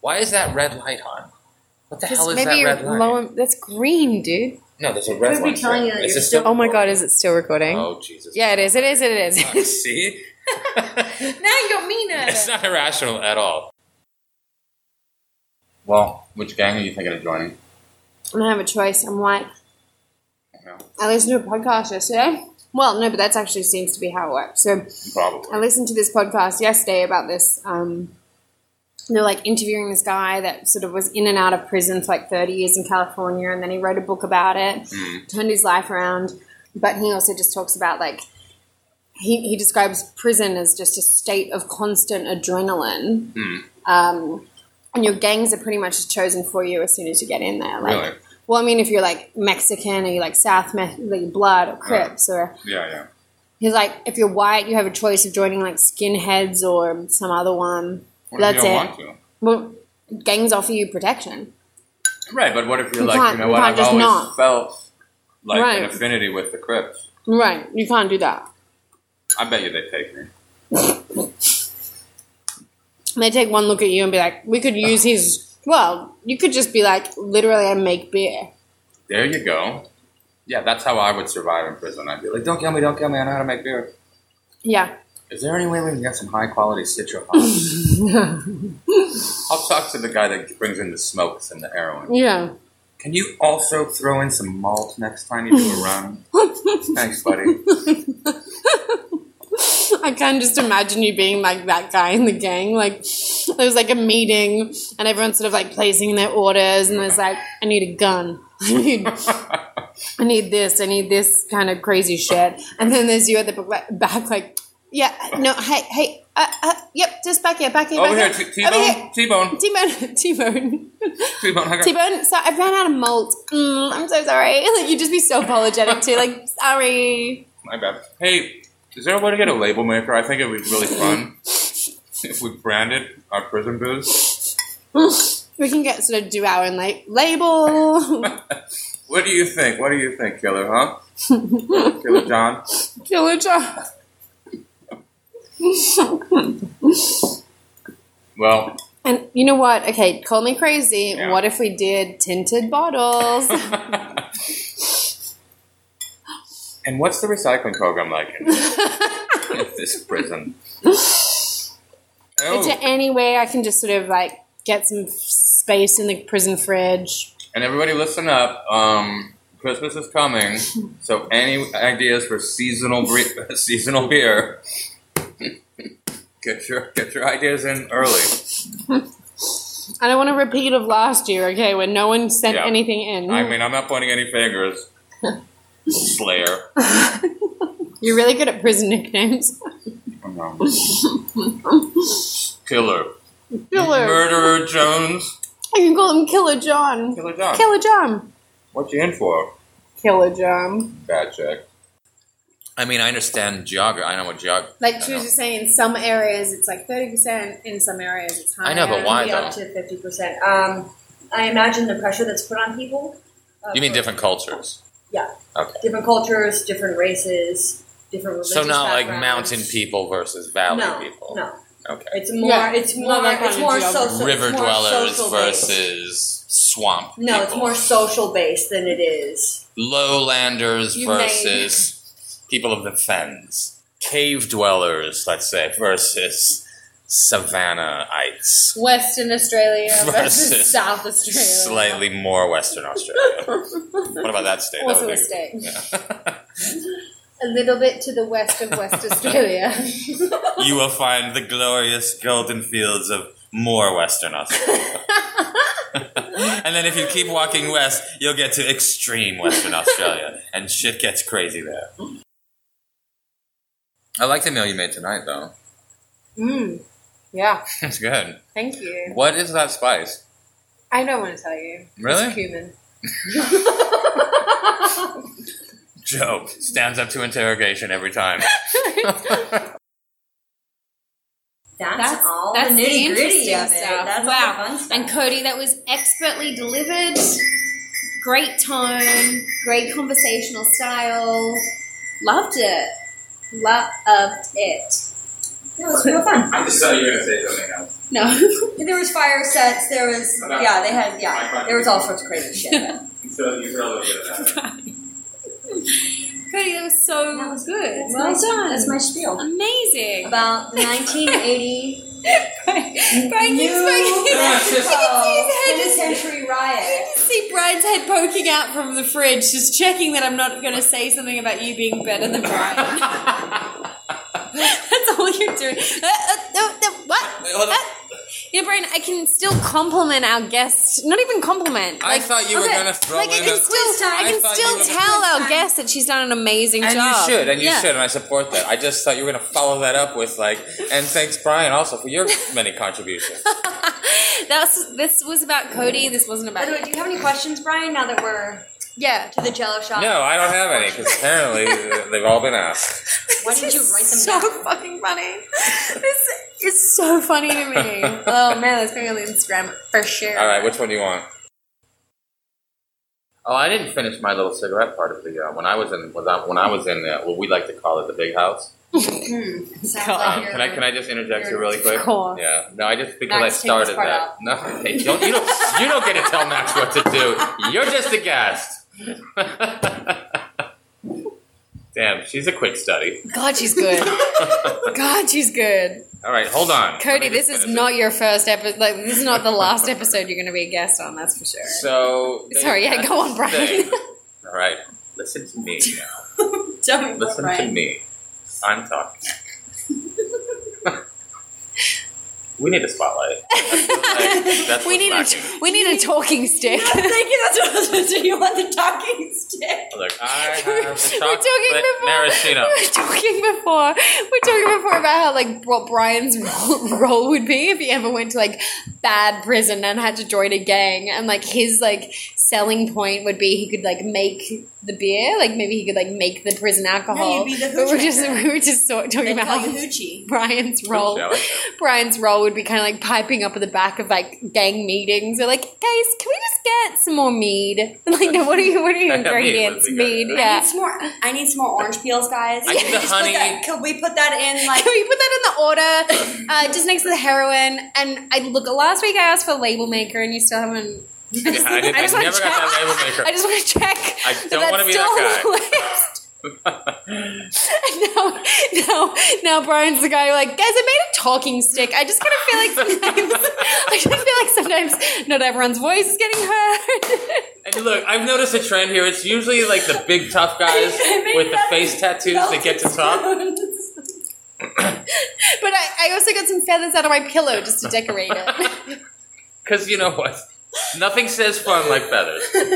Why is that red light on? What the hell is maybe that you're red light? low. That's green, dude. No, there's a red Could be light. telling there. you that Is you're it still- Oh my god, is it still recording? Oh Jesus! Yeah, it is. It is. It is. See, now you're mean at it's it. not irrational at all. Well, which gang are you thinking of joining? I don't have a choice. I'm like, No, I listened to a podcast yesterday. Well, no, but that's actually seems to be how it works. So I listened to this podcast yesterday about this. Um, they're like interviewing this guy that sort of was in and out of prison for like 30 years in California, and then he wrote a book about it, Mm. turned his life around. But he also just talks about like, he, he describes prison as just a state of constant adrenaline. Mm. Um, and your gangs are pretty much chosen for you as soon as you get in there. Like, Really? Well, I mean, if you're like Mexican or you like South Me- like Blood or Crips, or Yeah, yeah. he's like, if you're white, you have a choice of joining like Skinheads or some other one. What That's it. don't want to? Well, gangs offer you protection. Right, but what if you're You like, you know you what? I've just always not. felt like Right. an affinity with the Crips. Right, you can't do that. I bet you they take me. They take one look at you and be like, we could use his. Well, you could just be like, literally, I make beer. There you go. Yeah, that's how I would survive in prison. I'd be like, don't kill me, don't kill me. I know how to make beer. Yeah. Is there any way we can get some high quality citra hops? I'll talk to the guy that brings in the smokes and the heroin. Yeah. Can you also throw in some malt next time you do a run? Thanks, buddy. I can just imagine you being like that guy in the gang. Like, there's like a meeting and everyone's sort of like placing their orders, and there's like, I need a gun. I need, I need this. I need this kind of crazy shit. And then there's you at the back, like, yeah, no, hey, hey, uh, uh, yep, just back here, back here, Over back here, here. T- Over here. T-bone, T-bone, T-bone, T-bone, T-bone. T-bone. So I ran out of malt. Mm, I'm so sorry. Like you'd just be so apologetic too. Like sorry. My bad. Hey, is there a way to get a label maker? I think it would be really fun if we branded our prison booze. We can get sort of do our own like label. What do you think? What do you think, Killer? Huh? Killer John. Killer John. Well, And you know what? Okay, call me crazy. Yeah. What if we did tinted bottles? and what's the recycling program like in this prison? Is Oh, there any way I can just sort of like get some space in the prison fridge? and everybody, listen up. Um, Christmas is coming, so any ideas for seasonal bre- seasonal beer? Get your get your ideas in early. I don't want a repeat of last year, okay, when no one sent Yeah. anything in. I mean, I'm not pointing any fingers. Slayer. You're really good at prison nicknames. Killer. Killer. Murderer Jones. I can call him Killer John. Killer John. Killer John. What you in for? Killer John. Bad check. I mean, I understand geography. I know what geography. Like she was just saying, in some areas it's like thirty percent. In some areas it's higher. I know, but why Maybe up to fifty percent. Um, I imagine the pressure that's put on people. uh, You mean different cultures? Yeah. Okay. Different cultures, different races, different religious So not like mountain people versus valley no, people. No, Okay. it's more. Yeah, it's more. that kind It's more social. River it's more dwellers social versus swamp. No, it's more social based than it is. lowlanders You versus people of the fens. Cave dwellers, let's say, versus savannah-ites. Western Australia versus, Versus South Australia. Slightly more Western Australia. what about that state? Also I a state. Yeah. A little bit to the west of West Australia. you will find the glorious golden fields of more Western Australia. and then if you keep walking west, you'll get to extreme Western Australia, and shit gets crazy there. I like the meal you made tonight, though. mm. Yeah, It's good. thank you. What is that spice? I don't want to tell you. Really? It's cumin. Joe stands up to interrogation every time. That's, all that's the the nitty gritty of it. stuff. That's Wow. all the fun stuff. And Cody, that was expertly delivered. Great tone, great conversational style. Loved it. Loved it. It was real fun. I just thought you were gonna say something else. No. There was fire sets. There was yeah. They had yeah. There was all sorts of crazy shit. So you heard a little bit of that. Cody, that was so That was good. That's well my, done. That's my spiel Amazing. about the 1980 Brian keeps New poking. Mexico penitentiary riot. You see Brian's head poking out from the fridge, just checking that I'm not going to say something about you being better than Brian. That's all you're doing. Uh, uh, no, no, what? hold on. Uh, yeah, Brian, I can still compliment our guest. Not even compliment. I thought you were gonna throw like I in can a- still, Quiz time. I I can thought still tell our Quiz time. guest that she's done an amazing And job. you should, and you Yeah. should, and I support that. I just thought you were going to follow that up with like, and thanks Brian also for your many contributions. That's this was about Cody. This wasn't By about the way, do you have any questions, Brian? Now that we're yeah. to the Jello shop. No, I don't have any because apparently they've all been asked. Why This didn't you write them so down? fucking funny. This is so funny to me. oh man, that's going on the Instagram for sure. All right, which one do you want? Oh, I didn't finish my little cigarette part of the uh, when I was in when I, when I was in uh, what we like to call it the big house. Sounds God. like Um, can I can I just interject here really quick? course. Yeah, no, I just because Max, I started that. out. No, hey, don't you don't you don't get to tell Max what to do. You're just a guest. Damn, she's a quick study. God, she's good. God, she's good. All right, hold on. Cody, this is finish not your first episode. Like, this is not the last episode you're going to be a guest on. That's for sure. So Sorry, yeah, go on, Brian. thing. All right, listen to me now. Listen to me. I'm talking. We need a spotlight. That's, that's we need what's a we need a talking stick. Thank you. That's what I was going to do. You want the talking stick? Look, I have We're the talking chocolate before. maraschino. We were talking before. We are talking before about how like what Brian's role, role would be if he ever went to like bad prison and had to join a gang, and like his like selling point would be he could like make the beer, like maybe he could like make the prison alcohol. you'd be the but we're just we were just so, talking They about how you hoochie. Brian's role. Yeah, like. Brian's role would be kind of like piping up at the back of like gang meetings. They're like, guys, can we just get some more mead? Like, what are you? What are your Mead would be ingredients? good, yeah. I need some more. I need some more orange peels, guys. I need the honey. that- could we put that in like? Can we put that in the order, uh, just next to the heroin? And I look. Last week I asked for label maker, and you still haven't. Yeah, I, didn't, I, just wanna never got check. that label maker. I just want to check. I don't that's wanna be that guy. no, no, now, now, now, Brian's the guy who like, guys, I made a talking stick. I just kind of feel like sometimes, I just feel like sometimes not everyone's voice is getting heard. And look, I've noticed a trend here. It's usually like the big tough guys with the face tattoos that get to talk. but I, I also got some feathers out of my pillow just to decorate it. Because you know what? Nothing says fun like feathers. and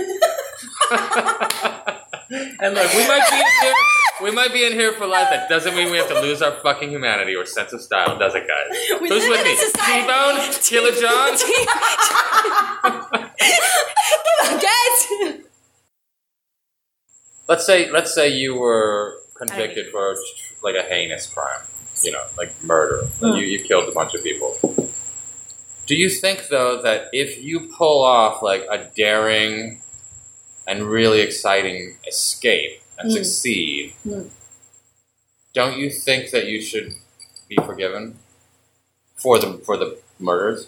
look, we might be in here. We might be in here for life. That doesn't mean we have to lose our fucking humanity or sense of style, does it, guys? We Who's with me? society- T-Bone, Killer John. guys. Let's say, let's say you were convicted for like a heinous crime. You know, like murder. Like, you you killed a bunch of people. Do you think though that if you pull off like a daring and really exciting escape and Mm. succeed, Mm. don't you think that you should be forgiven for the for the murders?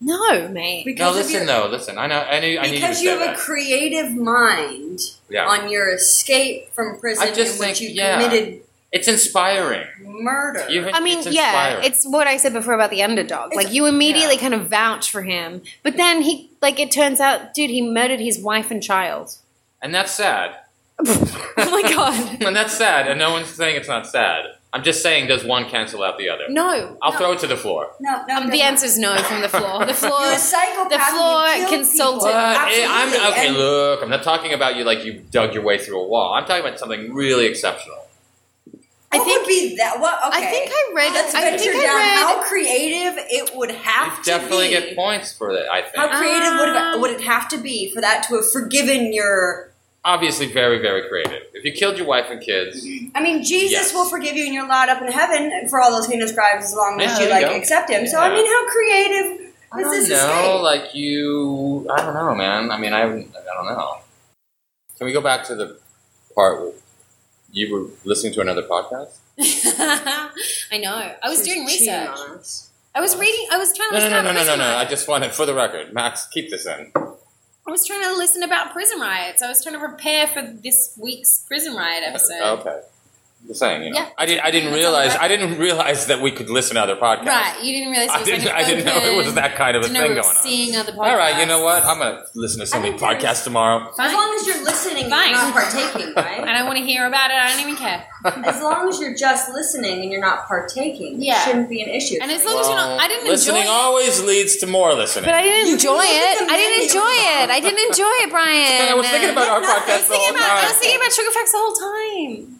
No, mate. No, Because of listen your- though, listen. I know, I knew, I knew you would Because you say have a creative mind Yeah, on your escape from prison I just in which think- you yeah. committed it's inspiring. murder. You- I mean, it's yeah, it's what I said before about the underdog. It's- Like you immediately yeah. kind of vouch for him, but then he, like, it turns out, dude, he murdered his wife and child. and that's sad. oh my god, And that's sad, and no one's saying it's not sad. I'm just saying, does one cancel out the other? no. I'll No. throw it to the floor. no, no, Um, no, the no. answer's no from the floor. The floor. You're a psychopath. the floor and you consulted- people. But eh, I'm okay. And Look, I'm not talking about you like you dug your way through a wall. I'm talking about something really exceptional. I what think- would be that? What? Okay. I think I read. Let's I venture think down I read. how creative it would have to be. You definitely be. get points for that. I think. How creative would, Um, it, would it have to be for that to have forgiven your? Obviously, very, very creative. If you killed your wife and kids, I mean, Jesus Yes. will forgive you, and you're allowed up in heaven for all those heinous crimes as long as Yeah, you there you like accept Him. So I mean, how creative I was don't this know. escape? Like you, I don't know, man. I mean, I, I don't know. Can we go back to the part where you were listening to another podcast? I know. I was She's doing research. I was reading. I was trying to No, no, listen no, no, no, no, no. I just wanted, for the record, Max, keep this in. I was trying to listen about prison riots. I was trying to prepare for this week's prison riot episode. Okay. Just saying, you know. Yeah. I, did, I didn't realize. I didn't realize that we could listen to other podcasts. Right, you didn't realize. It I didn't. like I didn't know it was that kind of a thing we were going on. Seeing other podcasts. All right, you know what? I'm gonna listen to so many podcasts tomorrow. Fine. As long as you're listening, Fine. you're not partaking, I right? don't want to hear about it. I don't even care. as long as you're just listening and you're not partaking, Yeah. it shouldn't be an issue. And as Like, long as you're not, I didn't listening enjoy it. always leads to more listening. But I didn't You enjoy can look at it. I didn't enjoy it. I didn't enjoy it, Brian. I was thinking about our podcast I was thinking about, I was thinking about Sugar Facts the whole time.